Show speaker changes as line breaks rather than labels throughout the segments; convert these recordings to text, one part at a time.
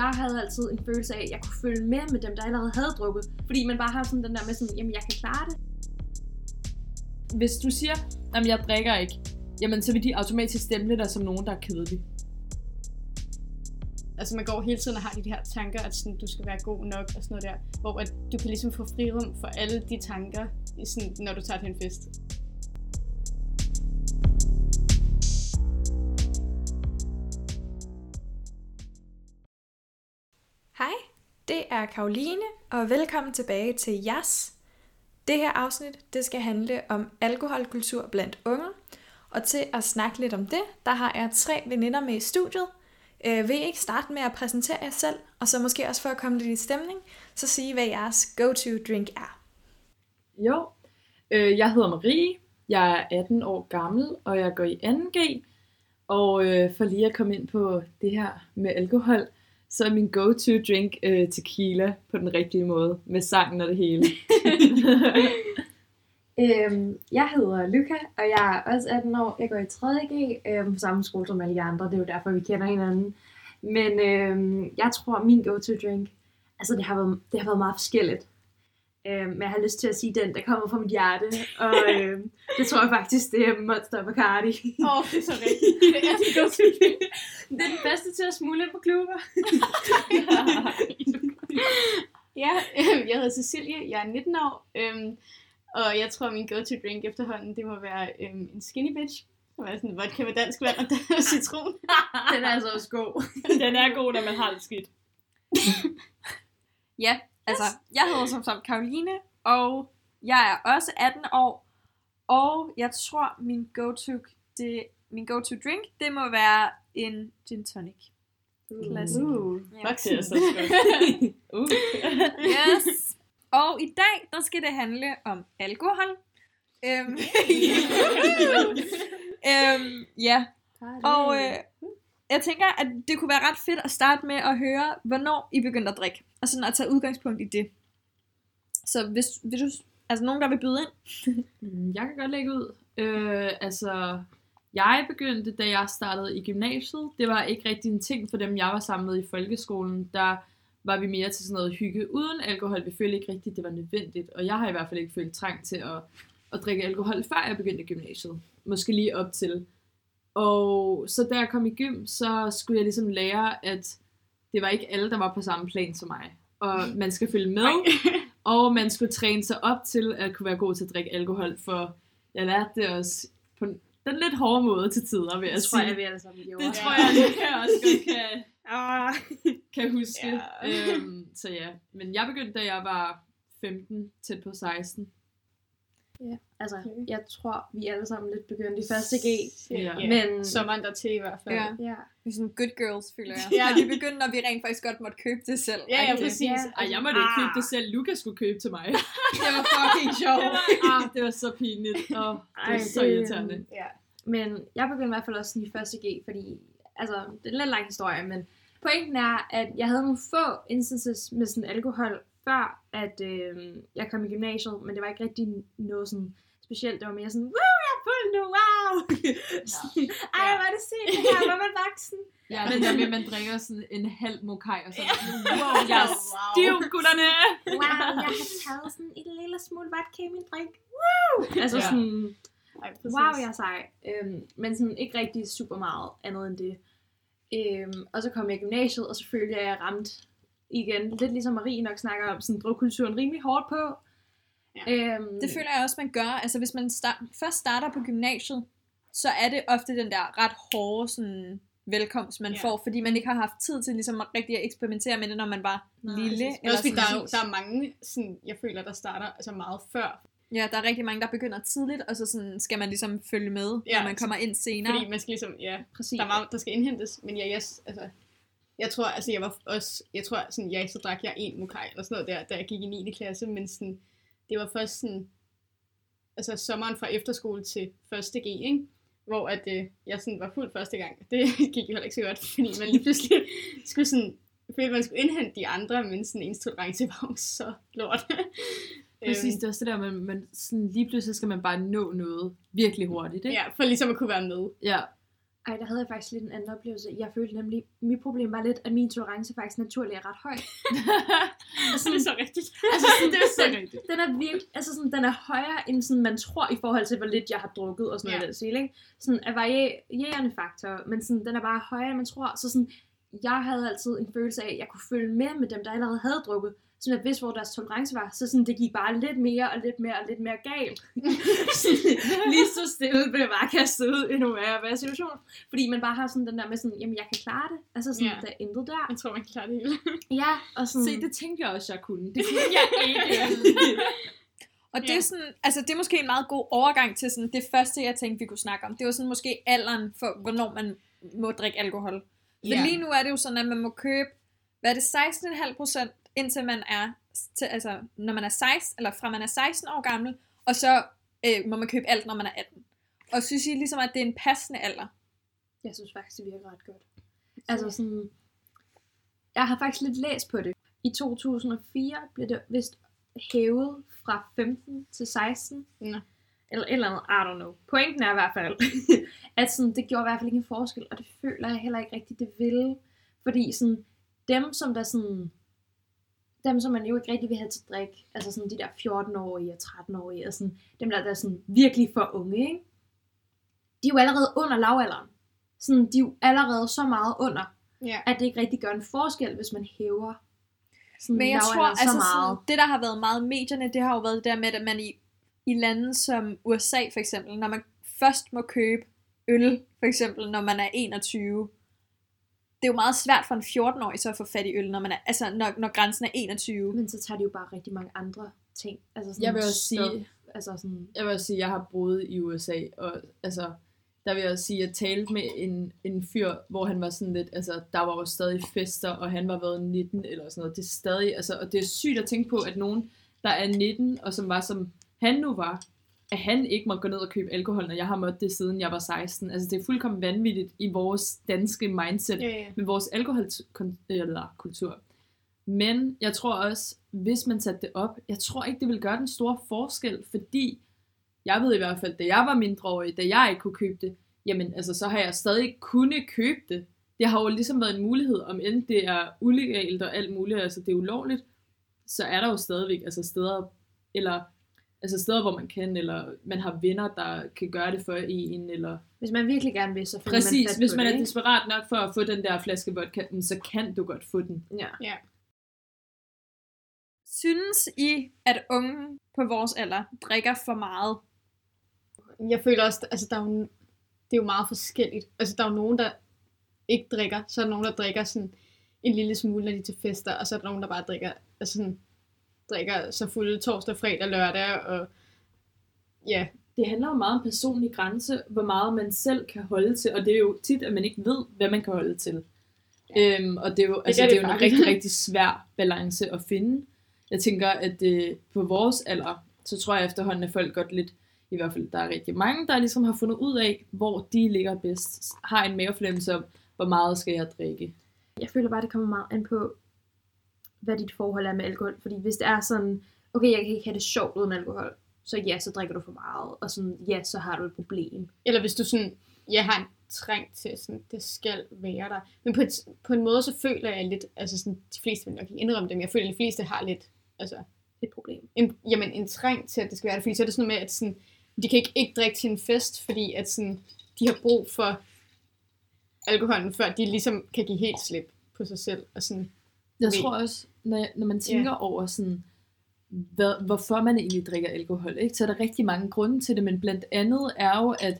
jeg havde altid en følelse af, at jeg kunne følge med med dem, der allerede havde drukket. Fordi man bare har sådan den der med sådan, jamen jeg kan klare det.
Hvis du siger, at jeg drikker ikke, jamen så vil de automatisk stemme dig som nogen, der er kedelig.
Altså man går hele tiden og har de her tanker, at sådan, du skal være god nok og sådan noget der. Hvor at du kan ligesom få frirum for alle de tanker, i sådan, når du tager til en fest.
Det er Karoline, og velkommen tilbage til JAS. Det her afsnit, det skal handle om alkoholkultur blandt unge. Og til at snakke lidt om det, der har jeg tre veninder med i studiet. Øh, vil I ikke starte med at præsentere jer selv, og så måske også for at komme lidt i stemning, så sige, hvad jeres go-to drink er.
Jo, øh, jeg hedder Marie, jeg er 18 år gammel, og jeg går i 2G. Og øh, for lige at komme ind på det her med alkohol, så er min go-to drink øh, tequila på den rigtige måde, med sangen og det hele.
Øhm, jeg hedder Luca, og jeg er også 18 år. Jeg går i 3.G øhm, på samme skole som alle de andre. Det er jo derfor, vi kender hinanden. Men øhm, jeg tror, min go-to drink, altså det har været, det har været meget forskelligt. Øhm, men jeg har lyst til at sige den, der kommer fra mit hjerte. Og øhm, det tror jeg faktisk, det er Monster Bacardi.
Åh, oh, det er så rigtigt. Det er go-to drink.
det er den bedste til at smule på klubber.
ja, øh, jeg hedder Cecilie, jeg er 19 år. Øhm, og jeg tror, min go-to drink efterhånden, det må være øhm, en skinny bitch. Er sådan vodka med dansk vand og citron.
den er altså også god.
den er god, når man har det skidt.
ja, altså, jeg hedder som sagt Karoline, og jeg er også 18 år. Og jeg tror, min go-to, det, min go-to drink, det må være en gin tonic.
Classic. Uh,
ja. Fuck, det er så
uh. yes. Og i dag, der skal det handle om alkohol. Øhm, øhm, ja. Og øh, jeg tænker, at det kunne være ret fedt at starte med at høre, hvornår I begyndte at drikke. Og sådan at tage udgangspunkt i det. Så hvis, hvis du, altså nogen, der vil byde ind?
Mm, jeg kan godt lægge ud. Øh, altså, jeg begyndte, da jeg startede i gymnasiet. Det var ikke rigtig en ting for dem, jeg var sammen med i folkeskolen. Der var vi mere til sådan noget hygge uden alkohol. Vi følte ikke rigtigt, det var nødvendigt. Og jeg har i hvert fald ikke følt trang til at, at drikke alkohol, før jeg begyndte i gymnasiet. Måske lige op til. Og så da jeg kom i gym, så skulle jeg ligesom lære, at det var ikke alle, der var på samme plan som mig. Og man skal følge med, og man skulle træne sig op til at kunne være god til at drikke alkohol, for jeg lærte det også på den lidt hårde måde til tider, vil jeg sige.
tror jeg, vi alle sammen gjorde.
Det tror jeg, det kan jeg også godt kan, ah, kan huske. Ja. Øhm, så ja, men jeg begyndte, da jeg var 15, tæt på 16.
Ja, altså, okay. jeg tror, vi alle sammen lidt begyndte i første G.
Ja. Men... Sommeren der til i hvert fald.
Ja. ja. Vi er sådan good girls, føler jeg. ja. Og vi begyndte, når vi rent faktisk godt måtte købe det selv.
Ja, ja, præcis. Ja.
Ej, jeg måtte ikke købe det selv. Lukas skulle købe til mig.
det var fucking sjovt.
ah, det var så pinligt. Oh, det var så irriterende.
Ja. Men jeg begyndte i hvert fald også i første G, fordi, altså, det er en lidt lang historie, men pointen er, at jeg havde nogle få instances med sådan alkohol, før at øh, jeg kom i gymnasiet, men det var ikke rigtig noget sådan specielt. Det var mere sådan, wow, jeg er fuld nu, wow! Ej, hvor er det sygt, det her, hvor er man voksen?
Ja, men der med, man drikker sådan en halv mokai og sådan, wow, jeg er stiv, gutterne!
wow, jeg har taget sådan et lille smule vodka i min drink, wow! Altså ja. sådan, Ej, wow, jeg er sej. Øhm, men sådan ikke rigtig super meget andet end det. Øhm, og så kom jeg i gymnasiet, og så følte jeg, at jeg ramte igen, lidt ligesom Marie nok snakker om, sådan drukkulturen rimelig hårdt på.
Ja. Øhm, det føler jeg også, man gør. Altså hvis man start, først starter på gymnasiet, så er det ofte den der ret hårde sådan, velkomst, man ja. får, fordi man ikke har haft tid til ligesom at rigtig at eksperimentere med det, når man var Nej, lille.
Eller også fordi der, er, der er mange, sådan, jeg føler, der starter altså meget før.
Ja, der er rigtig mange, der begynder tidligt, og så sådan skal man ligesom følge med, ja, når man kommer ind senere.
Fordi man skal ligesom, ja, Præcis. der, er meget, der skal indhentes, men ja, yes, altså, jeg tror, altså jeg var også, jeg tror sådan, ja, så drak jeg en mokai eller sådan noget der, da jeg gik i 9. klasse, men sådan, det var først sådan, altså sommeren fra efterskole til første G, ikke? hvor at, øh, jeg sådan var fuld første gang. Det gik jo heller ikke så godt, fordi man lige pludselig skulle sådan, fordi man skulle indhente de andre, men sådan ens tolerance var jo så lort.
Præcis, det er også det der, man, man sådan lige pludselig skal man bare nå noget virkelig hurtigt, ikke?
Ja, for ligesom at kunne være med.
Ja.
Ej, der havde jeg faktisk lidt en anden oplevelse. Jeg følte nemlig, mit problem var lidt, at min tolerance faktisk naturligt er ret høj.
Altså, det er så rigtigt.
Altså, sådan,
det er så rigtigt.
Den er virkelig, altså sådan, den er højere, end sådan, man tror i forhold til, hvor lidt jeg har drukket og sådan noget
Ja.
der stil, ikke? Sådan af varierende faktor, men sådan, den er bare højere, end man tror. Så sådan, jeg havde altid en følelse af, at jeg kunne følge med med dem, der allerede havde drukket. Så jeg vidste, hvor deres tolerance var. Så sådan, det gik bare lidt mere og lidt mere og lidt mere galt. Lige så stille blev jeg bare kastet ud i en værre situation. Fordi man bare har sådan den der med sådan, jamen jeg kan klare det. Altså sådan, yeah. der er intet der.
Jeg tror, man kan klare det hele.
Ja, og sådan...
Se, det tænkte jeg også, jeg kunne. Det kunne jeg ikke.
Og det
Ja.
er sådan, altså det er måske en meget god overgang til sådan det første, jeg tænkte, vi kunne snakke om. Det var sådan måske alderen for, hvornår man må drikke alkohol. For
Ja.
lige nu er det jo sådan, at man må købe, hvad er det, 16,5 procent, indtil man er, til, altså når man er 16, eller fra man er 16 år gammel, og så øh, må man købe alt, når man er 18. Og synes I ligesom, at det er en passende alder?
Jeg synes faktisk, det virker ret godt. Altså sådan, jeg har faktisk lidt læst på det. I 2004 blev det vist hævet fra 15 til 16.
Nå.
Eller et eller andet, I don't know. Pointen er i hvert fald, at sådan, det gjorde i hvert fald ikke en forskel, og det føler jeg heller ikke rigtigt, det ville. Fordi sådan, dem som der sådan, dem som man jo ikke rigtig vil have til drik, altså sådan de der 14-årige og 13-årige, og sådan, dem der, der er sådan virkelig for unge, ikke? de er jo allerede under lavalderen. Sådan, de er jo allerede så meget under,
Ja.
at det ikke rigtig gør en forskel, hvis man hæver sådan
Men jeg tror,
lavalderen
altså
så meget.
sådan, det der har været meget i medierne, det har jo været det der med, at man i, i lande som USA for eksempel, når man først må købe øl, for eksempel når man er 21, det er jo meget svært for en 14-årig så at få fat i øl, når, man er, altså, når, når grænsen er 21.
Men så tager de jo bare rigtig mange andre ting. Altså sådan
Jeg vil også
stop,
sige-
Altså sådan,
Jeg vil også sige, at jeg har boet i USA, og altså, der vil jeg også sige, at jeg talte med en, en fyr, hvor han var sådan lidt, altså, der var jo stadig fester, og han var været 19 eller sådan noget. Det er stadig, altså, og det er sygt at tænke på, at nogen, der er 19, og som var som han nu var, at han ikke må gå ned og købe alkohol, når jeg har mødt det siden jeg var 16. Altså, det er fuldkommen vanvittigt i vores danske mindset
Ja, ja.
med vores alkoholkultur. Men jeg tror også, hvis man satte det op, jeg tror ikke, det vil gøre den store forskel, fordi jeg ved i hvert fald, da jeg var mindreårig, da jeg ikke kunne købe det, jamen altså, så har jeg stadig kunnet købe det. Det har jo ligesom været en mulighed, om end det er ulegalt og alt muligt, altså det er ulovligt, så er der jo stadigvæk altså steder, eller altså steder, hvor man kan, eller man har venner, der kan gøre det for en, eller
hvis man virkelig gerne vil, så finder man
Præcis,
fat
hvis man
det,
er
ikke?
desperat nok for at få den der flaske vodka, så kan du godt få den.
Ja.
Synes I, at unge på vores alder drikker for meget?
Jeg føler også, altså der er jo, det er jo meget forskelligt. Altså der er jo nogen, der ikke drikker, så er der nogen, der drikker sådan en lille smule, når de er til fester, og så er der nogen, der bare drikker, altså sådan, drikker så fulde torsdag, fredag, lørdag, og ja,
Det handler jo meget om personlig grænse, hvor meget man selv kan holde til, og det er jo tit, at man ikke ved, hvad man kan holde til. Ja. Øhm, og det er jo, altså,
gør
det
det
er jo en rigtig, rigtig svær balance at finde. Jeg tænker, at øh, på vores alder, så tror jeg efterhånden, at folk godt lidt, i hvert fald der er rigtig mange, der ligesom har fundet ud af, hvor de ligger bedst, har en mavefornemmelse om, hvor meget skal jeg drikke.
Jeg føler bare, det kommer meget an på, hvad dit forhold er med alkohol. Fordi hvis det er sådan, okay, jeg kan ikke have det sjovt uden alkohol, så ja, så drikker du for meget. Og sådan, ja, så har du et problem.
eller hvis du sådan, jeg har en træng til, sådan, det skal være der. Men på, et, på en måde, så føler jeg lidt, altså sådan, de fleste vil nok ikke indrømme det, men jeg føler, at de fleste har lidt, altså,
Et problem.
en, jamen, en træng til, at det skal være der, fordi så er det sådan noget med, at sådan, de kan ikke, ikke drikke til en fest, fordi at sådan, de har brug for alkoholen, før de ligesom kan give helt slip på sig selv. Og sådan,
Jeg
ved-
tror også, når, jeg- når man tænker yeah. over sådan, hvad, hvorfor man egentlig drikker alkohol, ikke? så er der rigtig mange grunde til det, men blandt andet er jo, at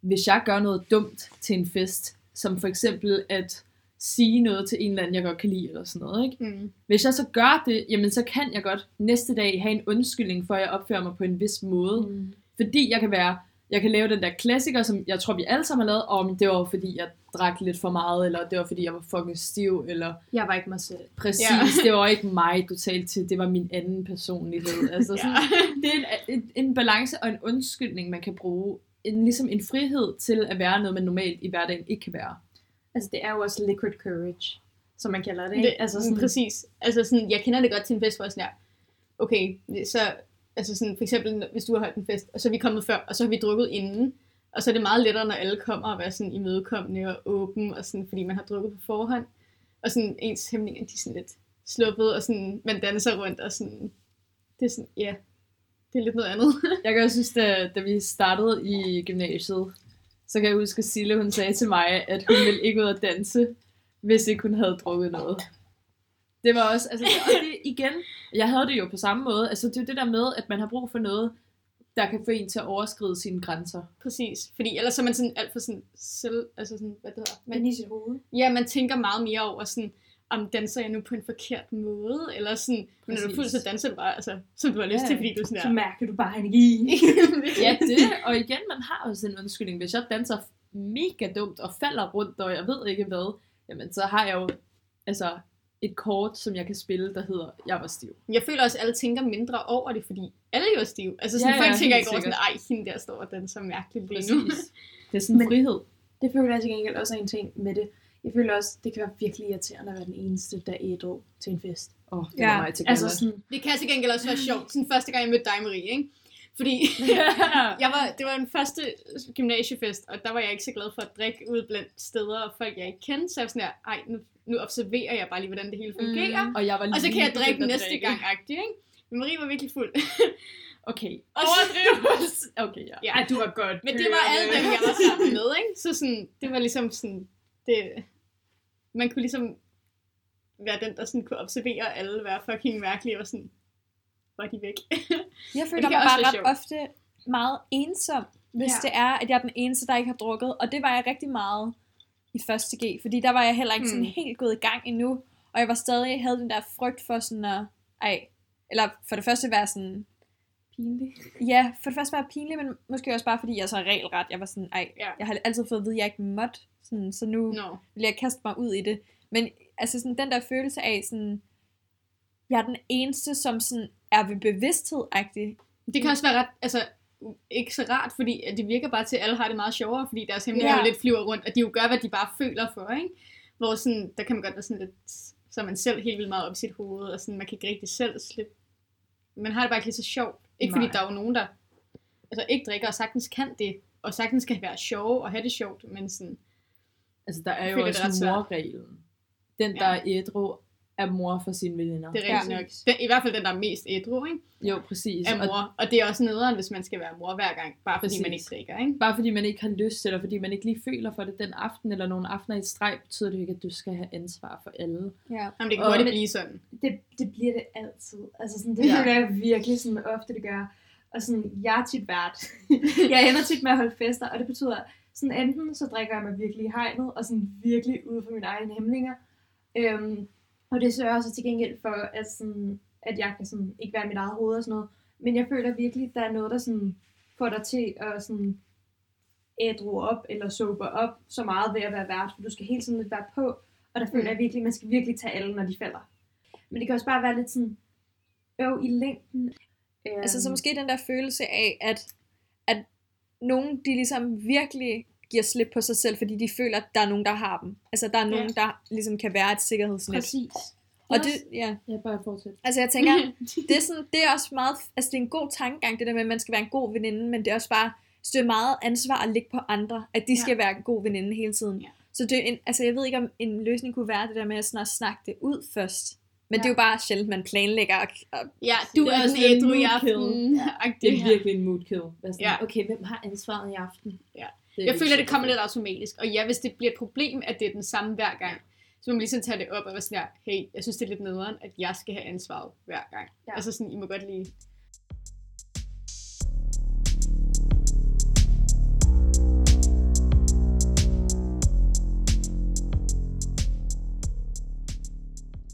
hvis jeg gør noget dumt til en fest, som for eksempel at sige noget til en eller anden, jeg godt kan lide, eller sådan noget, ikke?
mm,
Hvis jeg så gør det, jamen så kan jeg godt næste dag have en undskyldning for, at jeg opfører mig på en vis måde.
Mm.
Fordi jeg kan være, jeg kan lave den der klassiker, som jeg tror, vi alle sammen har lavet, om det var fordi, jeg drak lidt for meget, eller det var fordi, jeg var fucking stiv, eller
Jeg var ikke mig selv.
Præcis,
Ja.
det var ikke mig, du talte til, det var min anden personlighed. Altså sådan,
ja.
det er en, en, en balance og en undskyldning, man kan bruge. En, ligesom en frihed til at være noget, man normalt i hverdagen ikke kan være.
Altså, det er jo også liquid courage, som man kalder det. Ikke?
Det,
altså,
sådan, præcis. Altså sådan, jeg kender det godt til en fest, hvor jeg sådan her, okay, så, altså sådan, for eksempel, hvis du har holdt en fest, og så er vi kommet før, og så har vi drukket inden, Og så er det meget lettere, når alle kommer og være sådan imødekommende og åben, og sådan, fordi man har drukket på forhånd. Og sådan ens hæmninger, de er sådan lidt sluppet, og sådan, man danser rundt, og sådan, det er sådan, ja, det er lidt noget andet.
Jeg kan også synes, da, da vi startede i gymnasiet, så kan jeg huske, at Sille, hun sagde til mig, at hun ville ikke ud og danse, hvis ikke hun havde drukket noget. Det var også, altså, og det, igen, jeg havde det jo på samme måde. Altså, det er jo det der med, at man har brug for noget, der kan få en til at overskride sine grænser.
Præcis, fordi ellers er man sådan alt for sådan selv, altså sådan, hvad det hedder,
Men i sit hoved.
Ja, man tænker meget mere over sådan, om danser jeg nu på en forkert måde, eller sådan, men når du er fuld, så danser du bare, altså, som du har lyst
Ja,
til, fordi du sådan
Så
der.
mærker du bare energi.
Ja, det, og igen, man har jo sådan en undskyldning. Hvis jeg danser mega dumt og falder rundt, og jeg ved ikke hvad, jamen så har jeg jo altså et kort, som jeg kan spille, der hedder, jeg var stiv.
Jeg føler også, at alle tænker mindre over det, fordi alle er jo stive. Altså sådan,
Ja,
ja,
ja,
folk tænker ikke over sådan, ej, hende der står og danser mærkeligt lige nu.
Det er sådan en
Men-
frihed.
Det føler jeg til gengæld også er en ting med det. Jeg føler også, det kan være virkelig irriterende at være den eneste, der ædru til en fest.
Åh, oh, det
Ja,
var mig til
Altså sådan,
Det kan til gengæld også være sjovt. Sådan første gang, jeg mødte dig, Marie, ikke? Fordi jeg var, det var den første gymnasiefest, og der var jeg ikke så glad for at drikke ud blandt steder og folk, jeg ikke kendte. Så jeg var sådan her, ej, nu, nu observerer jeg bare lige, hvordan det hele fungerer. Mm.
og jeg var
Og så
lige
kan jeg drikke næste
drikke.
gang, agtig, ikke? Men Marie var virkelig fuld.
Okay. Overdrivelse. Okay, ja.
Ja.
ej, du var godt.
Men det var alle dem, jeg var sammen med, ikke? Så sådan, det var ligesom sådan, det, man kunne ligesom være den, der sådan kunne observere alle være fucking mærkelige, og sådan, var de væk.
Jeg føler mig bare ret ofte meget ensom, hvis
ja.
det er, at jeg er den eneste, der ikke har drukket. Og det var jeg rigtig meget i første G, fordi der var jeg heller ikke sådan
Hmm.
helt gået i gang endnu. Og jeg var stadig, havde den der frygt for sådan at, ej, eller for det første være sådan,
pinlig.
ja, for det første være pinlig, men måske også bare fordi jeg er så regelret. Jeg var sådan, ej,
Ja.
jeg har altid fået at vide, at jeg ikke måtte, sådan, så nu
Nå.
vil jeg kaste mig ud i det. Men altså sådan den der følelse af sådan, jeg er den eneste, som sådan er ved bevidsthed -agtig.
Det kan også være ret, altså, ikke så rart, fordi det virker bare til, at alle har det meget sjovere, fordi deres hemmeligheder jo lidt flyver rundt, og de jo gør, hvad de bare føler for, ikke? Hvor sådan, der kan man godt være sådan lidt, så er man selv helt vildt meget op i sit hoved, og sådan, man kan ikke rigtig selv slippe. Man har det bare ikke lige så sjovt. Ikke fordi
Nej.
der er jo nogen, der altså, ikke drikker og sagtens kan det, og sagtens kan være sjove og have det sjovt, men sådan,
Altså, der er jo
føler, er
også morreglen. Den, der
Ja.
er ædru, er mor for sine veninder.
det er
Ja.
rigtigt nok. Den, I hvert fald den, der er mest ædru, ikke?
Jo, præcis.
Er
Og
mor. Og det er også nederen, hvis man skal være mor hver gang, bare fordi
Præcis.
man ikke drikker, ikke?
bare fordi man ikke har lyst, eller fordi man ikke lige føler for det den aften, eller nogle aftener i streg, betyder det jo ikke, at du skal have ansvar for alle.
Ja.
Jamen, det kan hurtigt blive sådan.
Det, det bliver det altid. Altså sådan, det
Ja.
jeg virkelig sådan ofte, det gør. Og sådan, jeg er tit vært. jeg ender tit med at holde fester, og det betyder, sådan enten så drikker jeg mig virkelig i hegnet, og sådan virkelig ud for mine egne hæmninger. Øhm, og det sørger så til gengæld for, at, sådan, at jeg kan sådan, ikke være i mit eget hoved og sådan noget. Men jeg føler virkelig, at der er noget, der sådan, får dig til at sådan, ædru op, eller sober op, så meget ved at være vært, for du skal hele tiden lidt være på, og der føler
Mm.
jeg virkelig, at man skal virkelig tage alle, når de falder. Men det kan også bare være lidt sådan, øv i længden. Øhm,
Altså så måske den der følelse af, at, at nogen de ligesom virkelig giver slip på sig selv, fordi de føler, at der er nogen, der har dem. Altså der er nogen, der ligesom kan være et sikkerhedsnet.
Præcis.
Og det, ja.
Ja, bare fortsæt.
Altså jeg tænker, det er, sådan, det er også meget, altså det er en god tankegang, det der med, at man skal være en god veninde, men det er også bare, så det er meget ansvar at ligge på andre, at de skal være en god veninde hele tiden.
Ja.
Så det er en, altså jeg ved ikke, om en løsning kunne være det der med at, sådan at snakke det ud først. Men
Ja.
det er jo bare sjældent, man planlægger. Og, og,
Ja, du
Det
er sådan ædru i
mood kill.
aften.
Det er virkelig en mood kill. Sådan,
Ja.
Okay, hvem har ansvaret i aften?
Ja.
Det
Jeg føler, det kommer lidt automatisk. Og ja, hvis det bliver et problem, at det er den samme hver gang, så må man ligesom tage det op og være sådan her, hey, jeg synes, det er lidt nederen, at jeg skal have ansvaret hver gang.
Ja.
Altså sådan, I må godt lige...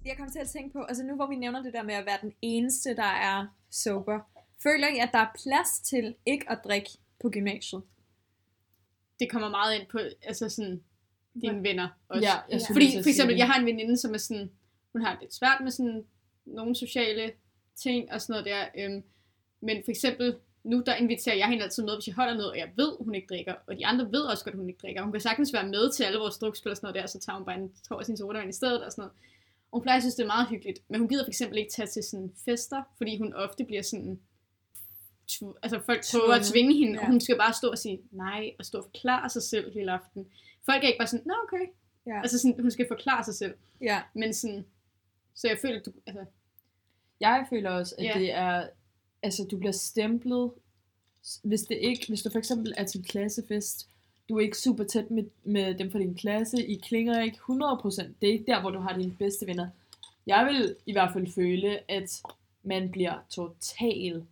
jeg kommer til at tænke på, altså nu hvor vi nævner det der med at være den eneste, der er sober, føler I, at der er plads til ikke at drikke på gymnasiet?
Det kommer meget ind på, altså sådan, dine venner også.
Ja, jeg skulle
Fordi for eksempel, jeg har en veninde, som er sådan, hun har det lidt svært med sådan nogle sociale ting og sådan noget der. Øhm, men for eksempel, nu der inviterer jeg hende altid med, hvis jeg holder noget, og jeg ved, hun ikke drikker. Og de andre ved også godt, hun ikke drikker. Hun kan sagtens være med til alle vores drukspil og sådan noget der, så tager hun bare en tår af sin sodavand i stedet og sådan noget. Og hun plejer at synes, det er meget hyggeligt. Men hun gider for eksempel ikke tage til sådan fester, fordi hun ofte bliver sådan tv- altså folk prøver at tvinge hende,
Ja.
og hun skal bare stå og sige nej, og stå og forklare sig selv hele aften. Folk er ikke bare sådan, nå okay.
Ja.
Altså sådan, hun skal forklare sig selv.
Ja.
Men sådan, så jeg føler, at du, altså,
Jeg føler også, at
Ja.
det er, altså du bliver stemplet, hvis det ikke, hvis du for eksempel er til klassefest, du er ikke super tæt med, med dem fra din klasse, I klinger ikke 100%, det er ikke der, hvor du har dine bedste venner. Jeg vil i hvert fald føle, at man bliver total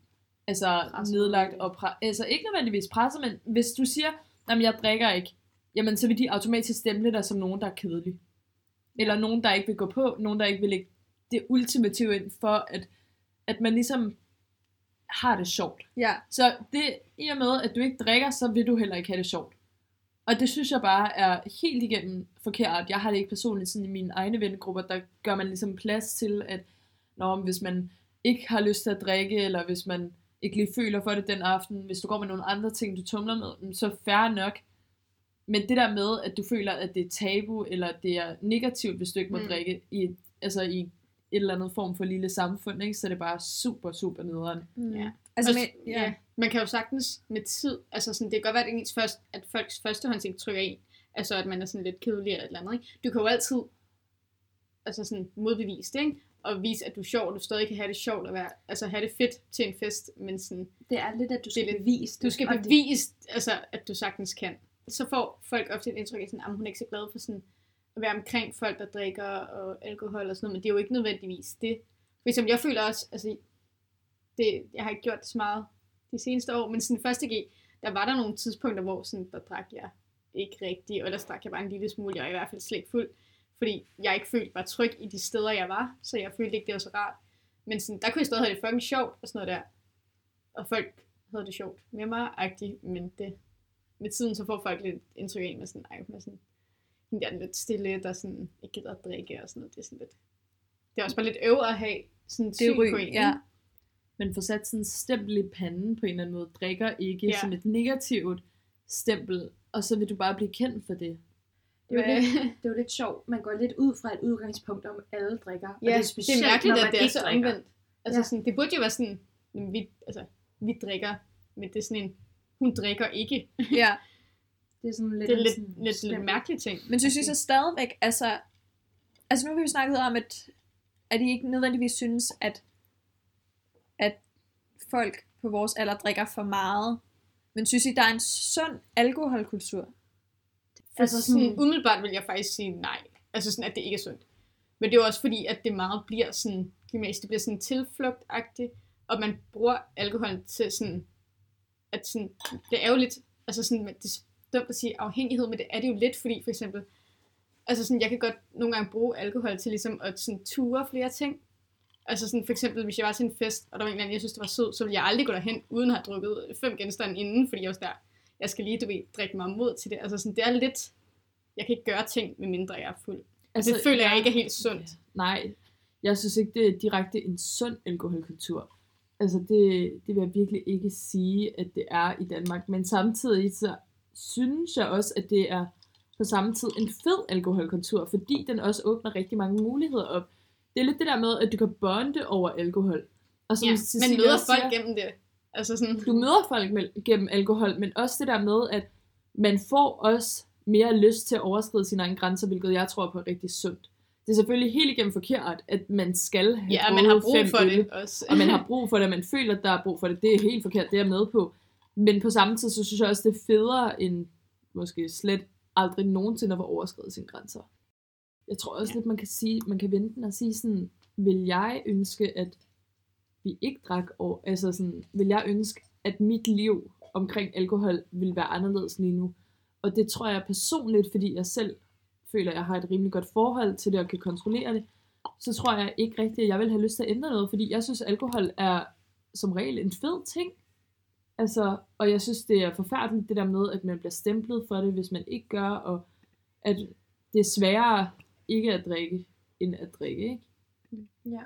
altså
Presset.
nedlagt og pre- altså ikke nødvendigvis presset, men hvis du siger, jamen jeg drikker ikke, jamen så vil de automatisk stemple dig som nogen, der er kedelig. Eller nogen, der ikke vil gå på, nogen, der ikke vil lægge det ultimative ind for, at, at man ligesom har det sjovt.
Ja.
Så det, i og med, at du ikke drikker, så vil du heller ikke have det sjovt. Og det synes jeg bare er helt igennem forkert. Jeg har det ikke personligt sådan i mine egne vennegrupper, der gør man ligesom plads til, at når, hvis man ikke har lyst til at drikke, eller hvis man ikke lige føler for det den aften, hvis du går med nogle andre ting, du tumler med, så fair nok. Men det der med, at du føler, at det er tabu, eller at det er negativt, hvis du ikke må
Mm.
mm. drikke, i, altså i et eller andet form for lille samfund, ikke? så er det bare super, super nederen.
Mm.
Ja.
Altså,
Også,
med,
ja. Man kan jo sagtens med tid, altså sådan, det kan godt være, at, ens først, at folks førstehåndsindtryk er en, altså at man er sådan lidt kedelig eller et eller andet, ikke? Du kan jo altid altså sådan modbevise det, ikke? Og vise, at du er sjov, og du stadig kan have det sjovt at være, altså have det fedt til en fest, men sådan,
Det er lidt, at du skal
lidt-
bevise det.
du skal
og det-
bevise, altså, at du sagtens kan. Så får folk ofte et indtryk af sådan, at hun er ikke så glad for sådan, at være omkring folk, der drikker og alkohol og sådan noget, men det er jo ikke nødvendigvis det. For eksempel, jeg føler også, altså, det, jeg har ikke gjort det så meget de seneste år, men sådan første G, der var der nogle tidspunkter, hvor sådan, der drak jeg ikke rigtigt, og ellers drak jeg bare en lille smule, jeg var i hvert fald slet ikke fuld, fordi jeg ikke følte mig tryg i de steder, jeg var, så jeg følte ikke, det var så rart. Men sådan, der kunne jeg stadig have det fucking sjovt og sådan noget der. Og folk havde det sjovt med mig, agtigt, men det, med tiden så får folk lidt indtryk af en med sådan, ej, hun er sådan, der er lidt stille, der sådan ikke gider at drikke og sådan noget. Det er sådan lidt, det er også bare lidt øv at have sådan
det
syn
ryg,
på en.
ja.
Men får sat sådan en stempel i panden på en eller anden måde, drikker ikke
Ja.
ja. som et negativt stempel, og så vil du bare blive kendt for det.
Det er, jo lidt, det er jo lidt sjovt. Man går lidt ud fra et udgangspunkt om, at alle drikker. og
Ja,
det er
det
specielt,
er mærkeligt,
når
at
man
det er så
drikker.
omvendt. Altså
Ja.
sådan, det burde jo være sådan, jamen, vi, altså, vi drikker, men det er sådan en, hun drikker ikke.
ja.
Det er sådan lidt,
Det er lidt,
sådan
lidt, lidt
stempel.
mærkelige ting.
Men synes I så stadigvæk, altså, altså nu har vi jo snakket om, at, at I ikke nødvendigvis synes, at, at folk på vores alder drikker for meget. Men synes I, der er en sund alkoholkultur?
Altså sådan, umiddelbart vil jeg faktisk sige nej. Altså sådan, at det ikke er sundt. Men det er også fordi, at det meget bliver sådan, gymnasiet, det bliver sådan tilflugtagtigt, og man bruger alkoholen til sådan, at sådan, det er jo lidt, altså sådan, det er dumt at sige afhængighed, men det er det jo lidt, fordi for eksempel, altså sådan, jeg kan godt nogle gange bruge alkohol til ligesom at sådan ture flere ting. Altså sådan, for eksempel, hvis jeg var til en fest, og der var en eller anden, jeg synes, det var sød, så ville jeg aldrig gå derhen, uden at have drukket fem genstande inden, fordi jeg var der, jeg skal lige, du ved, drikke mig mod til det. Altså sådan, det er lidt, jeg kan ikke gøre ting, medmindre jeg er fuld. Altså, det føler jeg ikke er helt sundt.
Nej, jeg synes ikke, det er direkte en sund alkoholkultur. Altså, det, det vil jeg virkelig ikke sige, at det er i Danmark. Men samtidig så synes jeg også, at det er på samme tid en fed alkoholkultur, fordi den også åbner rigtig mange muligheder op. Det er lidt det der med, at du kan bonde over alkohol. Og som
Ja, man møder folk
siger,
gennem det. Altså sådan,
du møder folk med, gennem alkohol, men også det der med, at man får også mere lyst til at overskride sine egne grænser, hvilket jeg tror på er rigtig sundt. Det er selvfølgelig helt igennem forkert, at man skal have
ja, man har brug for
øl,
det også.
og man har brug for det, og man føler, at der er brug for det. Det er helt forkert, det er jeg med på. Men på samme tid, så synes jeg også, det er federe end måske slet aldrig nogensinde at få overskrevet sine grænser. Jeg tror også
Ja.
lidt, man kan sige, man kan vente den og sige sådan, vil jeg ønske, at vi ikke drak, og altså sådan, vil jeg ønske, at mit liv omkring alkohol ville være anderledes lige nu. Og det tror jeg personligt, fordi jeg selv føler, at jeg har et rimelig godt forhold til det og kan kontrollere det, så tror jeg ikke rigtigt, at jeg vil have lyst til at ændre noget, fordi jeg synes, at alkohol er som regel en fed ting. Altså, og jeg synes, det er forfærdeligt, det der med, at man bliver stemplet for det, hvis man ikke gør, og at det er sværere ikke at drikke, end at drikke, ikke?
Ja.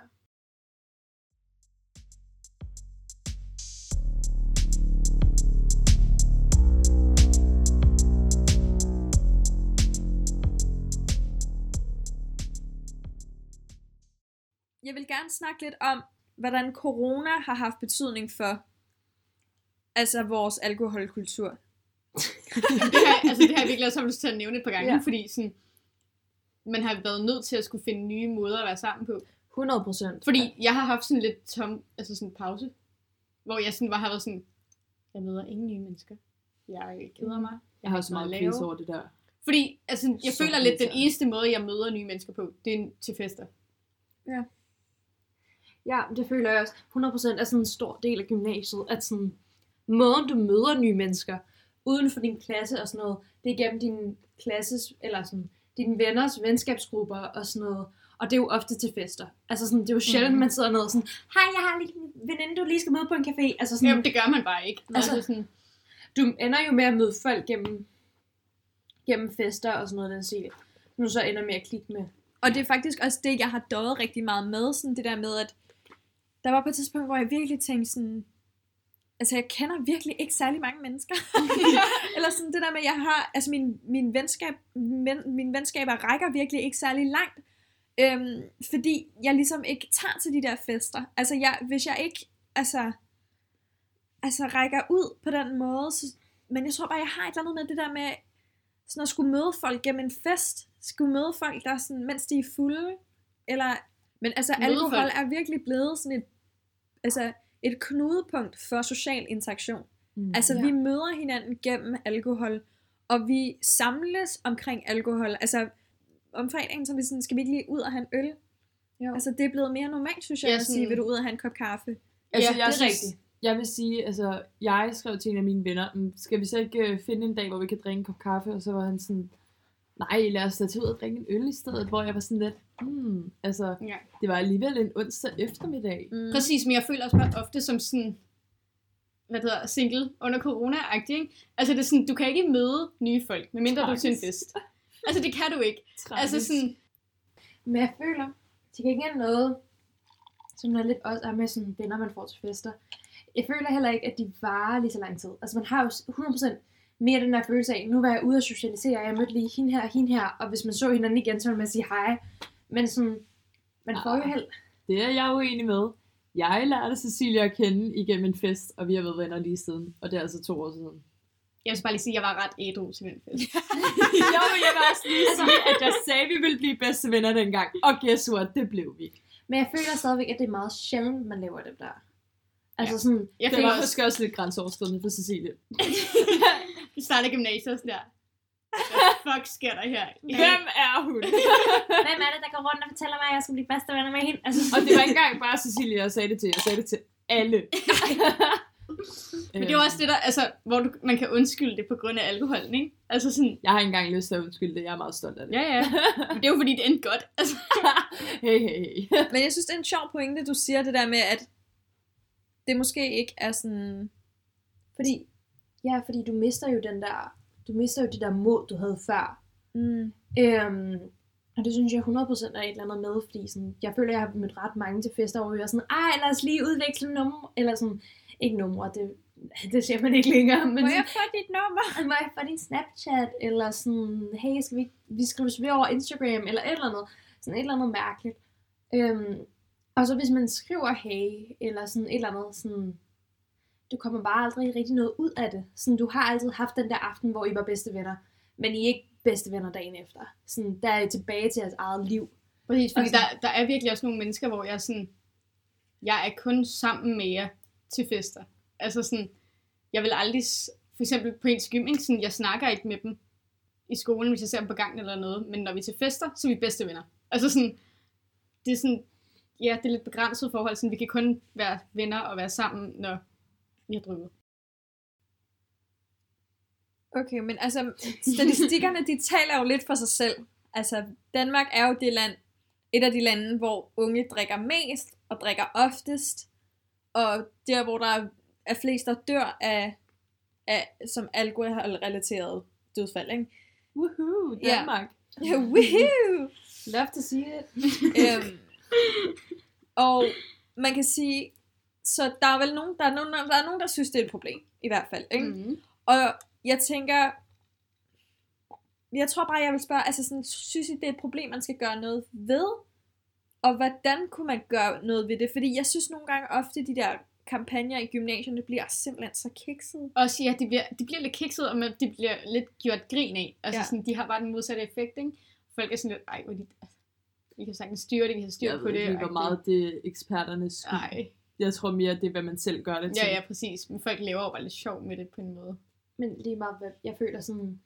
Jeg vil gerne snakke lidt om, hvordan corona har haft betydning for altså vores alkoholkultur.
det, her, altså, det har jeg virkelig også lyst til at nævne et par gange,
Ja.
ja. fordi sådan, man har været nødt til at skulle finde nye måder at være sammen på.
100 procent.
Fordi jeg har haft sådan lidt tom, altså sådan en pause, hvor jeg sådan var, har været sådan, jeg møder ingen nye mennesker. Jeg keder mig.
Jeg har så meget pris over det der.
Fordi altså, jeg
Så
føler lidt, den eneste måde, jeg møder nye mennesker på, det er til fester.
Ja, det føler jeg også. 100% er sådan en stor del af gymnasiet, at sådan, måden du møder nye mennesker, uden for din klasse og sådan noget, det er gennem din klasses, eller sådan, dine venners venskabsgrupper og sådan noget. Og det er jo ofte til fester. Altså sådan, det er jo sjældent,
Mhm.
man sidder ned og sådan, hej, jeg har lige en veninde, du lige skal møde på en café. Altså sådan,
Jamen, det gør man bare ikke.
Altså-
Altså, sådan,
du ender jo med at møde folk gennem, gennem fester og sådan noget den stil. Nu så ender med at klikke med.
Og det er faktisk også det, jeg har døjet rigtig meget med, sådan det der med, at der var på et tidspunkt, hvor jeg virkelig tænkte sådan, altså jeg kender virkelig ikke særlig mange mennesker. Eller sådan det der med, at jeg har, altså min, min, venskab, min, mine venskaber rækker virkelig ikke særlig langt. Øhm, fordi jeg ligesom ikke tager til de der fester. Altså jeg, hvis jeg ikke, altså, altså rækker ud på den måde, så, men jeg tror bare, jeg har et eller andet med det der med, sådan at skulle møde folk gennem en fest, skulle møde folk, der er sådan, mens de er fulde, eller, men altså alkohol er virkelig blevet sådan et, altså et knudepunkt for social interaktion.
Mm.
Altså
Ja.
vi møder hinanden gennem alkohol, og vi samles omkring alkohol. Altså om fredagen, så vi sådan, skal vi ikke lige ud og have en øl?
Jo.
Altså det er blevet mere normalt, synes jeg,
Ja,
at sige,
sådan-
vil du ud og have en kop kaffe?
Altså,
Ja,
jeg
det er
synes,
rigtigt.
Jeg vil sige, altså, jeg skrev til en af mine venner, "Mm, skal vi så ikke øh, finde en dag, hvor vi kan drikke en kop kaffe? Og så var han sådan, nej, lad os da tage ud og drikke en øl i stedet, hvor jeg var sådan lidt, hmm, altså,
ja.
det var alligevel en onsdag eftermiddag.
Mm.
Præcis, men jeg føler også bare ofte som sådan, hvad hedder, single under corona-agtig, ikke? Altså det er sådan, du kan ikke møde nye folk, medmindre du er til en
Tragisk.
fest. Altså det kan du ikke. Altså sådan,
Men jeg føler, til gengæld noget, som der lidt også er med sådan venner, man får til fester. Jeg føler heller ikke, at de varer lige så lang tid. Altså man har jo 100% mere den der følelse af, nu var jeg ude og socialisere, jeg mødte lige hende her og hende her, og hvis man så hinanden igen, så ville man sige hej. Men sådan, man får jo
Ah.
held.
Det er jeg uenig med. Jeg lærte Cecilia at kende igennem en fest, og vi har været venner lige siden. Og det er altså to år siden.
jeg vil bare lige sige, at jeg var ret ædru til den fest.
jo, men jeg vil også lige sige, at jeg sagde, at vi ville blive bedste venner dengang. Og guess what? Det blev vi.
Men jeg føler stadigvæk, at det er meget sjældent, man laver det der. Altså
Ja.
sådan,
Jeg
Det
føler
var
også,
måske også lidt grænseoverskridende for Cecilie.
vi starter gymnasiet og sådan der. Hvad fuck sker der her?
Hvem er hun?
hvem er det, der går rundt og fortæller mig, at jeg skal blive bedste venner med hende? Altså,
og det var ikke engang bare Cecilie, jeg sagde det til. Jeg sagde det til alle.
Men det er jo også det der, altså, hvor du, man kan undskylde det på grund af alkoholen, ikke? Altså sådan,
Jeg har ikke engang lyst til at undskylde det. Jeg er meget stolt af det.
ja ja. Men det er jo fordi, det endte godt. Altså,
hey, hey, hey.
Men jeg synes, det er en sjov pointe, du siger det der med, at det måske ikke er sådan...
fordi, ja, fordi du mister jo den der, du mister jo det der mod, du havde før.
Mm.
Øhm, og det synes jeg 100% er et eller andet med, fordi sådan, jeg føler, jeg har mødt ret mange til fester, hvor vi er sådan, ej, lad os lige udveksle numre, eller sådan, ikke numre, det, det siger man ikke længere, men
Må jeg få dit nummer?
må jeg få din Snapchat, eller sådan, hey, skal vi, vi skrives ved over Instagram, eller et eller andet, sådan et eller andet mærkeligt. Øhm, og så hvis man skriver hey, eller sådan et eller andet, sådan, du kommer bare aldrig rigtig noget ud af det. Sådan, du har altid haft den der aften, hvor I var bedste venner, men I er ikke bedste venner dagen efter. Sådan, der er I tilbage til jeres eget liv.
Præcis, fordi der, der er virkelig også nogle mennesker, hvor jeg sådan, jeg er kun sammen med jer til fester. Altså sådan, jeg vil aldrig, for eksempel på ens gym, ikke? Sådan, jeg snakker ikke med dem i skolen, hvis jeg ser dem på gangen eller noget, men når vi er til fester, så er vi bedste venner. Altså sådan, det er sådan, ja, det er lidt begrænset forhold, sådan, vi kan kun være venner og være sammen, når har drukket.
Okay, men altså, statistikkerne, de taler jo lidt for sig selv. Altså, Danmark er jo det land, et af de lande, hvor unge drikker mest og drikker oftest. Og der, hvor der er flest, der dør af, af som alkoholrelateret dødsfald, ikke?
Woohoo. Danmark.
Ja, woohoo!
Love to see it.
øhm, og man kan sige, så der er vel nogen, der er nogen, der er nogen, der synes, det er et problem, i hvert fald, ikke?
Mm.
Og jeg tænker, jeg tror bare, jeg vil spørge, altså sådan, synes I, det er et problem, man skal gøre noget ved? Og hvordan kunne man gøre noget ved det? Fordi jeg synes nogle gange ofte, de der kampagner i gymnasierne bliver simpelthen så kiksede.
Også ja, de bliver, de bliver lidt kikset, og man- de bliver lidt gjort grin af. Altså
Ja.
sådan, de har bare den modsatte effekt, ikke? Folk er sådan lidt, ej, hvor de, altså, vi kan sagtens styre det, vi styre
Jeg
på
ved
det.
ikke, hvor meget det er eksperternes skyld.
Ej,
Jeg tror mere, det er, hvad man selv gør det til.
ja, ja, præcis. Men folk laver jo bare lidt sjov med det på en måde.
Men lige meget, hvad jeg føler sådan,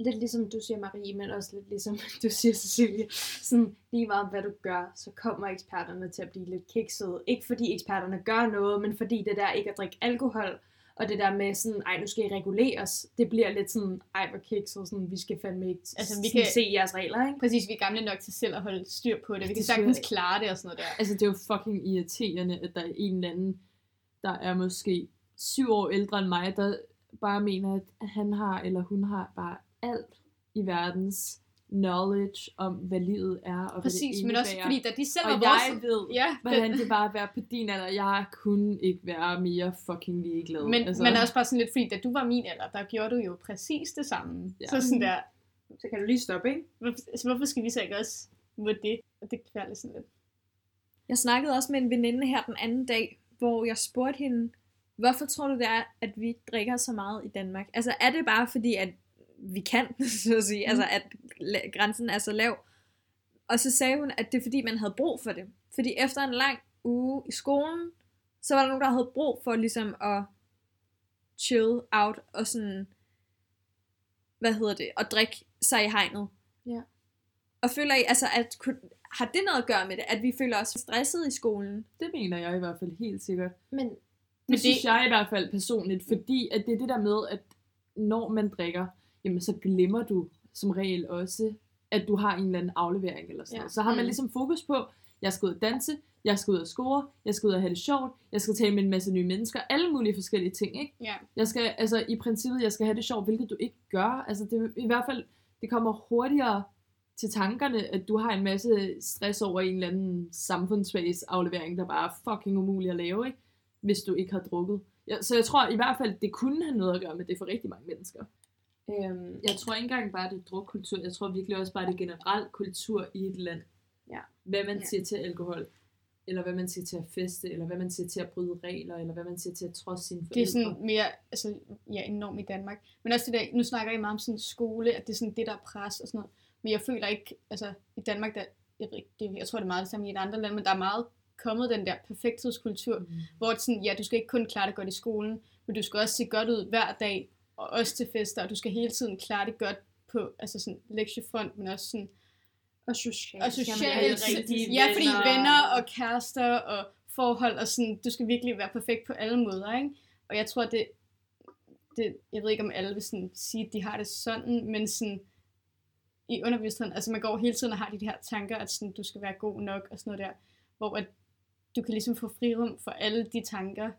lidt ligesom du siger Marie, men også lidt ligesom du siger Cecilie, sådan lige meget hvad du gør, så kommer eksperterne til at blive lidt kiksede. Ikke fordi eksperterne gør noget, men fordi det der ikke at drikke alkohol, og det der med sådan, ej nu skal I reguleres, det bliver lidt sådan, ej hvor kikset, sådan, vi skal fandme ikke
Altså, vi
vi
kan-
se jeres regler, ikke?
Præcis, vi er gamle nok til selv at holde styr på det. Vi kan
Det
sagtens
synes jeg-
klare det og sådan noget der.
Altså, det er jo fucking irriterende, at der er en eller anden, der er måske syv år ældre end mig, der bare mener, at han har eller hun har bare alt i verdens knowledge om, hvad livet er, og
Præcis,
hvad det
men også
indebærer.
fordi, da de selv
og
var
jeg
vores...
ved,
Ja,
hvordan det var at være på din alder. Jeg kunne ikke være mere fucking ligeglad.
men, altså. men også bare sådan lidt, fordi da du var min alder, der gjorde du jo præcis det samme.
Ja.
Så sådan der,
Så kan du lige stoppe, ikke?
hvorfor, altså, hvorfor skal vi så ikke også må det? Og det kvæler lidt sådan lidt.
Jeg snakkede også med en veninde her den anden dag, hvor jeg spurgte hende, hvorfor tror du det er, at vi drikker så meget i Danmark? Altså er det bare fordi, at vi kan, så at sige, altså at grænsen er så lav? Og så sagde hun, at det er fordi, man havde brug for det. Fordi efter en lang uge i skolen, så var der nogen, der havde brug for ligesom at chill out og sådan, hvad hedder det, og drikke sig i hegnet.
Ja.
Og føler I, altså, at, har det noget at gøre med det, at vi føler os stresset i skolen?
Det mener jeg i hvert fald helt sikkert.
Men
Det
Men
synes
det-
jeg i hvert fald personligt, fordi at det er det der med, at når man drikker, jamen så glemmer du som regel også, at du har en eller anden aflevering eller sådan
Ja.
noget. Så har man
Mm.
ligesom fokus på, jeg skal ud og danse, jeg skal ud og score, jeg skal ud og have det sjovt, jeg skal tale med en masse nye mennesker, alle mulige forskellige ting, ikke?
Ja.
Jeg skal, altså i princippet, jeg skal have det sjovt, hvilket du ikke gør. Altså det i hvert fald, det kommer hurtigere til tankerne, at du har en masse stress over en eller anden samfundsfags aflevering, der bare er fucking umulig at lave, ikke? Hvis du ikke har drukket. Ja, så jeg tror i hvert fald, det kunne have noget at gøre med det for rigtig mange mennesker.
Øhm,
Jeg tror ikke engang bare, det er drukkultur. Jeg tror virkelig også bare, det er generel kultur i et land.
Ja.
Hvad man
Ja.
siger til alkohol, eller hvad man siger til at feste, eller hvad man siger til at bryde regler, eller hvad man siger til at trodse sine forældre.
Det er sådan mere, altså, ja, enormt i Danmark. Men også det der, nu snakker I meget om sådan skole, at det er sådan det, der er pres og sådan noget. Men jeg føler ikke, altså i Danmark, der, jeg, ved ikke, det, jeg tror det er meget det samme i et andet land, men der er meget kommet den der perfekthedskultur,
Mm.
hvor det sådan, ja, du skal ikke kun klare det godt i skolen, men du skal også se godt ud hver dag, og også til fester, og du skal hele tiden klare det godt på, altså sådan lektiefront, men også sådan,
og socialt.
og socialt,
rigtige
ja, fordi venner og kærester og forhold, og sådan, du skal virkelig være perfekt på alle måder, ikke? Og jeg tror, det, det jeg ved ikke, om alle vil sådan sige, at de har det sådan, men sådan, i underbevidstheden, altså man går hele tiden og har de her tanker, at sådan, du skal være god nok og sådan noget der, hvor at du kan ligesom få frirum for alle de tanker,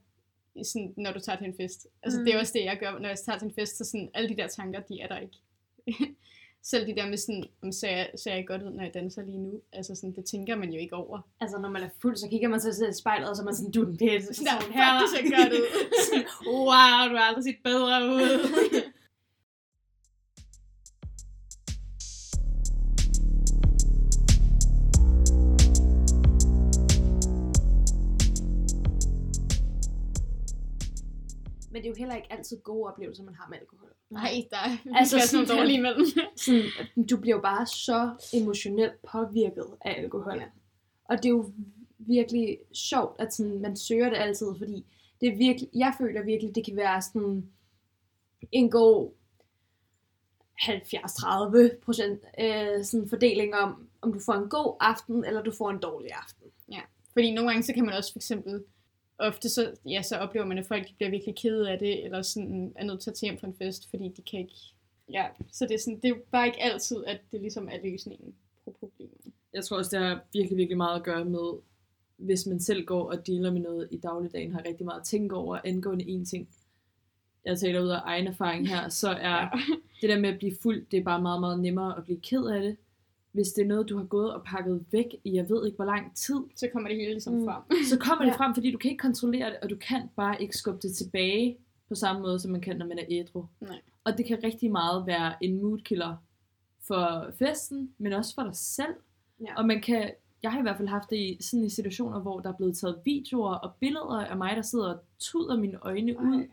sådan, når du tager til en fest. Altså mm. det er
Mm.
også det, jeg gør, når jeg tager til en fest, så sådan, alle de der tanker, de er der ikke. Selv de der med sådan, om ser jeg, ser jeg godt ud, når jeg danser lige nu? Altså sådan, det tænker man jo ikke over.
Altså, når man er fuld, så kigger man sig selv i spejlet, og så er man sådan, du er den bedste.
Sådan der,
person
fuck, det ser godt ud.
Sådan, wow, du har aldrig set bedre ud. Men det er jo heller ikke altid gode oplevelser, man har med alkohol.
Nej, der er
Altså sådan
nogle dårlige imellem.
Sådan, du bliver jo bare så emotionelt påvirket af alkohol.
Ja.
Og det er jo virkelig sjovt, at sådan, man søger det altid, fordi det er virkelig, jeg føler virkelig, det kan være sådan en god 70-30 procent øh, sådan fordeling om, om du får en god aften, eller du får en dårlig aften.
Fordi nogle gange, så kan man også for eksempel, ofte så, ja, så oplever man, at folk de bliver virkelig kede af det, eller sådan er nødt til at tage hjem på en fest, fordi de kan ikke, ja, så det er, sådan, det er jo bare ikke altid, at det ligesom er løsningen på problemet.
Jeg tror også, det har virkelig, virkelig meget at gøre med, hvis man selv går og dealer med noget i dagligdagen, har rigtig meget at tænke over angående en ting. Jeg taler ud af egen erfaring her, så er
Ja.
det der med at blive fuld, det er bare meget, meget nemmere at blive ked af det. Hvis det er noget, du har gået og pakket væk i, jeg ved ikke hvor lang tid,
Så kommer det hele ligesom
Mm.
frem.
så kommer det
Ja.
frem, fordi du kan ikke kontrollere det, og du kan bare ikke skubbe det tilbage på samme måde, som man kan, når man er ædru.
Nej.
Og det kan rigtig meget være en moodkiller for festen, men også for dig selv.
Ja.
Og man kan jeg har i hvert fald haft det i sådan i situationer, hvor der er blevet taget videoer og billeder af mig, der sidder og tuder mine øjne ud.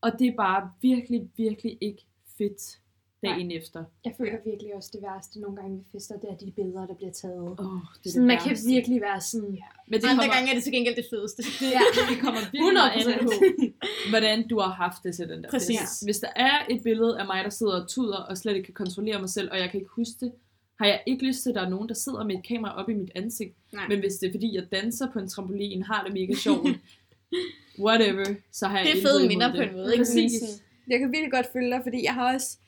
Og det er bare virkelig, virkelig ikke fedt dagen efter.
Jeg føler virkelig også det værste nogle gange ved fester, det er de billeder, der bliver taget.
Oh, det er
Sådan,
det
man kan virkelig være sådan,
Men det
Andre
kommer,
gange er det til gengæld det fedeste.
ja,
det kommer virkelig meget an
100%.
på, hvordan du har haft det til den der
Præcis.
fest. Hvis der er et billede af mig, der sidder og tuder og slet ikke kan kontrollere mig selv, og jeg kan ikke huske det, har jeg ikke lyst til, at der er nogen, der sidder med et kamera op i mit ansigt.
Nej.
Men hvis det er fordi, jeg danser på en trampolin, har det mega sjovt, whatever, så har jeg
Det er fede minder på en måde, ikke?
Præcis.
Jeg kan virkelig godt følge dig, fordi jeg har også...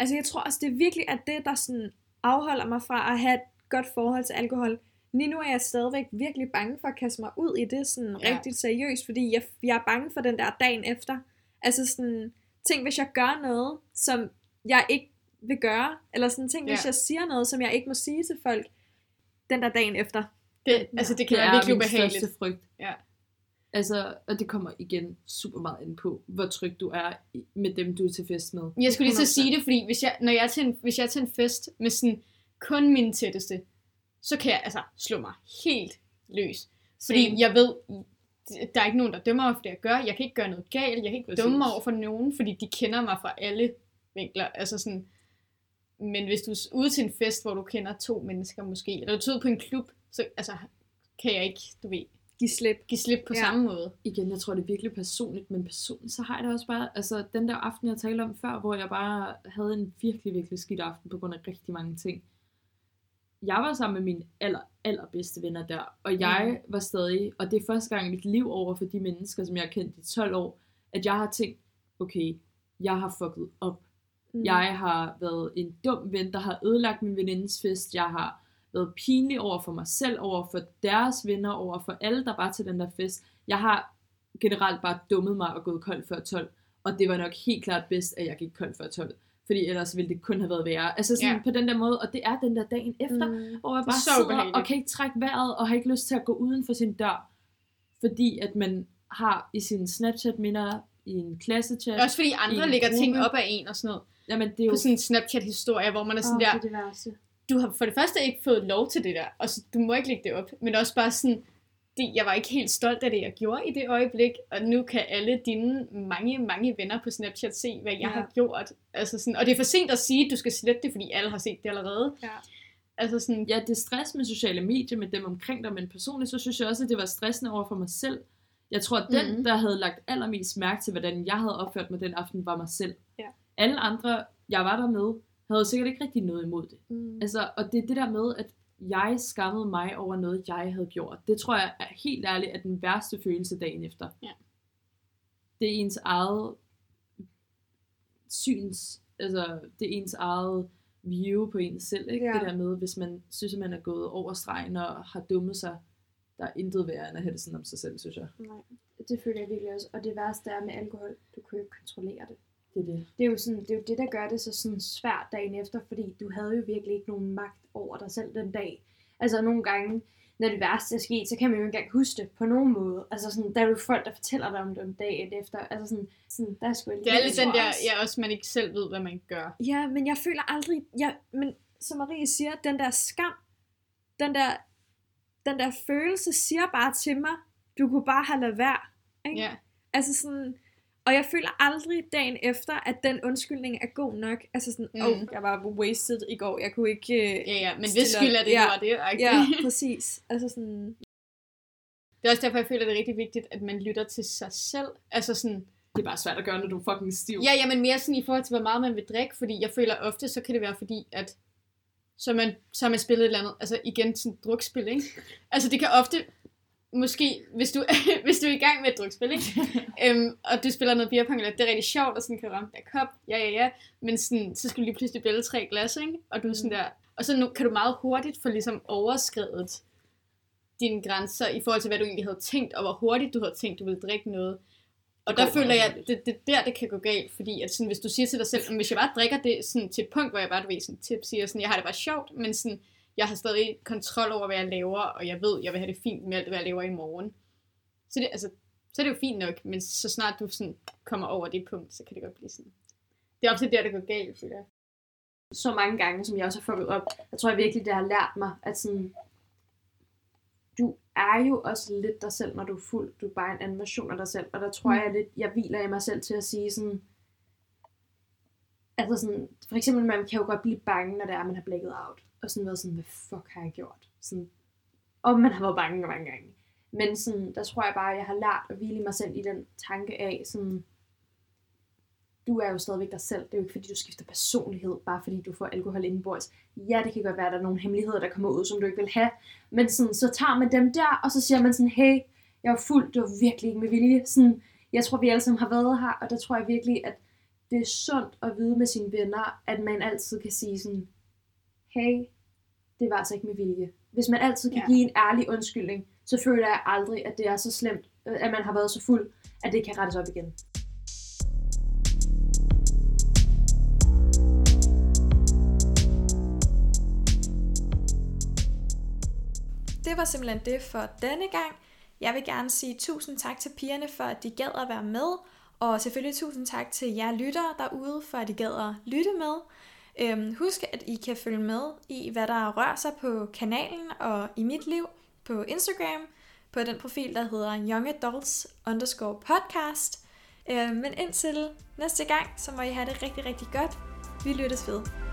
Altså, jeg tror også, det er virkelig, at det, der sådan afholder mig fra at have et godt forhold til alkohol. Lige nu er jeg stadigvæk virkelig bange for at kaste mig ud i det sådan
Ja.
ja. rigtig seriøst, fordi jeg, jeg er bange for den der dagen efter. Altså sådan, tænk hvis jeg gør noget, som jeg ikke vil gøre, eller sådan tænk hvis
Ja.
jeg siger noget, som jeg ikke må sige til folk den der dagen efter.
Det, altså, det kan
Det
være virkelig ubehageligt.
frygt.
Ja.
Altså, og det kommer igen super meget ind på, hvor tryg du er med dem, du er til fest med.
Jeg skulle lige så
100%.
sige det, fordi hvis jeg, når jeg er til en, hvis jeg er til en fest med sådan kun mine tætteste, så kan jeg altså slå mig helt løs. Fordi
Same.
jeg ved, der er ikke nogen, der dømmer mig for det, jeg gør. Jeg kan ikke gøre noget galt. Jeg kan ikke
Præcis.
dumme mig over for nogen, fordi de kender mig fra alle vinkler. Altså sådan, men hvis du er ude til en fest, hvor du kender to mennesker måske, eller du er ude på en klub, så altså, kan jeg ikke, du ved,
Giv slip.
give slip på
Ja.
samme måde.
Igen, jeg tror, det er virkelig personligt, men personligt, så har jeg det også bare, altså den der aften, jeg talte om før, hvor jeg bare havde en virkelig, virkelig skidt aften på grund af rigtig mange ting. Jeg var sammen med mine aller, allerbedste venner der, og jeg var stadig, og det er første gang i mit liv over for de mennesker, som jeg har kendt i 12 år, at jeg har tænkt, okay, jeg har fucket op.
Mm.
Jeg har været en dum ven, der har ødelagt min venindes fest. Jeg har været pinlig over for mig selv, over for deres venner, over for alle, der var til den der fest. Jeg har generelt bare dummet mig og gået kold før 12. Og det var nok helt klart bedst, at jeg gik kold før 12. Fordi ellers ville det kun have været værre. Altså sådan
Ja.
på den der måde, og det er den der dagen efter,
Mm.
hvor jeg bare
så
sidder
ubehageligt.
og kan ikke trække vejret, og har ikke lyst til at gå uden for sin dør. Fordi at man har i sine Snapchat-minder, i en klassetjat,
Også fordi andre lægger ting op af en og sådan noget.
jamen det er jo
På sådan en Snapchat-historie, hvor man er sådan
Åh,
der,
det er det værste.
Du har for det første ikke fået lov til det der, og så, du må ikke lægge det op, men også bare sådan, det, jeg var ikke helt stolt af det, jeg gjorde i det øjeblik, og nu kan alle dine mange, mange venner på Snapchat se, hvad jeg
Ja.
har gjort. Altså sådan, og det er for sent at sige, at du skal slette det, fordi alle har set det allerede.
Ja.
Altså sådan,
ja, det er stress med sociale medier, med dem omkring dig, men personligt så synes jeg også, at det var stressende over for mig selv. Jeg tror, at den,
Mhm.
der havde lagt allermest mærke til, hvordan jeg havde opført mig den aften, var mig selv.
Ja.
Alle andre, jeg var der med, havde sikkert ikke rigtig noget imod det.
Mm.
Altså, og det er det der med, at jeg skammede mig over noget, jeg havde gjort. Det tror jeg er helt ærligt er den værste følelse dagen efter.
Ja.
Det er ens eget syns, altså det er ens eget view på en selv, ikke?
Ja.
Det der med, hvis man synes, at man er gået over stregen og har dummet sig, der er intet værre end at have det sådan om sig selv, synes jeg.
Nej, det føler jeg virkelig også. Og det værste er med alkohol, du kan jo ikke kontrollere det.
Det er det.
Det er jo, sådan, det, er jo det, der gør det så sådan svært dagen efter, fordi du havde jo virkelig ikke nogen magt over dig selv den dag. Altså nogle gange, når det værste er sket, så kan man jo ikke engang huske det på nogen måde. Altså sådan, der er jo folk, der fortæller dig om det om dagen efter. Altså sådan, sådan der er sgu
det er lidt den der,
også-
ja, også man ikke selv ved, hvad man gør.
Ja, men jeg føler aldrig, ja, men som Marie siger, den der skam, den der, den der følelse siger bare til mig, du kunne bare have lavet være. Ikke?
Ja.
Altså sådan, og jeg føler aldrig dagen efter, at den undskyldning er god nok. Altså sådan,
Mm.
åh, oh, jeg var wasted i går, jeg kunne ikke... Øh,
Ja, ja, men hvis skyld er det,
ja.
var det. ikke?
ja, præcis. Altså sådan,
Det er også derfor, jeg føler, det er rigtig vigtigt, at man lytter til sig selv. Altså sådan,
Det er bare svært at gøre, når du er fucking stiv.
Ja, ja, men mere sådan i forhold til, hvor meget man vil drikke, fordi jeg føler ofte, så kan det være fordi, at så, man, så man spillet et eller andet, altså igen sådan et drukspil, ikke? Altså det kan ofte, måske, hvis du, hvis du er i gang med et drukspil, ikke? øhm, og du spiller noget beerpong, eller det er rigtig sjovt, og sådan kan ramme der kop, ja, ja, ja, men sådan, så skal du lige pludselig bælge tre glas, ikke? Og du er sådan der, og så nu kan du meget hurtigt få ligesom overskrevet dine grænser i forhold til, hvad du egentlig havde tænkt, og hvor hurtigt du havde tænkt, du ville drikke noget. Og der føler jeg,
hurtigt.
det, det der, det kan gå galt, fordi at sådan, hvis du siger til dig selv, "Men hvis jeg bare drikker det sådan, til et punkt, hvor jeg bare, du ved, sådan, tip, siger sådan, jeg har det bare sjovt, men sådan, jeg har stadig kontrol over, hvad jeg laver, og jeg ved, jeg vil have det fint med alt, hvad jeg laver i morgen. Så det, altså, så er det jo fint nok, men så snart du sådan kommer over det punkt, så kan det godt blive sådan. Det er ofte der, det går galt, føler jeg.
så mange gange, som jeg også har fucket op. Jeg tror virkelig, det har lært mig, at sådan, du er jo også lidt dig selv, når du er fuld. Du er bare en anden version af dig selv. Og der tror jeg lidt, jeg hviler i mig selv til at sige sådan, altså sådan, for eksempel, man kan jo godt blive bange, når det er, man har blækket out. Og sådan været sådan, hvad fuck har jeg gjort? Sådan, og man har været bange mange gange. Men sådan, der tror jeg bare, at jeg har lært at hvile mig selv i den tanke af, sådan, du er jo stadigvæk dig selv. Det er jo ikke fordi, du skifter personlighed, bare fordi du får alkohol indenbords. Ja, det kan godt være, at der er nogle hemmeligheder, der kommer ud, som du ikke vil have. Men sådan, så tager man dem der, og så siger man sådan, hey, jeg var fuld, det var virkelig ikke med vilje. Sådan, jeg tror, vi alle sammen har været her, og der tror jeg virkelig, at det er sundt at vide med sine venner, at man altid kan sige sådan, hey, det var altså ikke med vilje. Hvis man altid kan ja. give en ærlig undskyldning, så føler jeg aldrig, at det er så slemt, at man har været så fuld, at det kan rettes op igen.
Det var simpelthen det for denne gang. Jeg vil gerne sige tusind tak til pigerne for, at de gad at være med, og selvfølgelig tusind tak til jer lyttere derude, for at I gad at lytte med. Øhm, husk, at I kan følge med i, hvad der rører sig på kanalen og i mit liv på Instagram, på den profil, der hedder Young Adults underscore podcast. Øhm, men indtil næste gang, så må I have det rigtig, rigtig godt. Vi lyttes ved.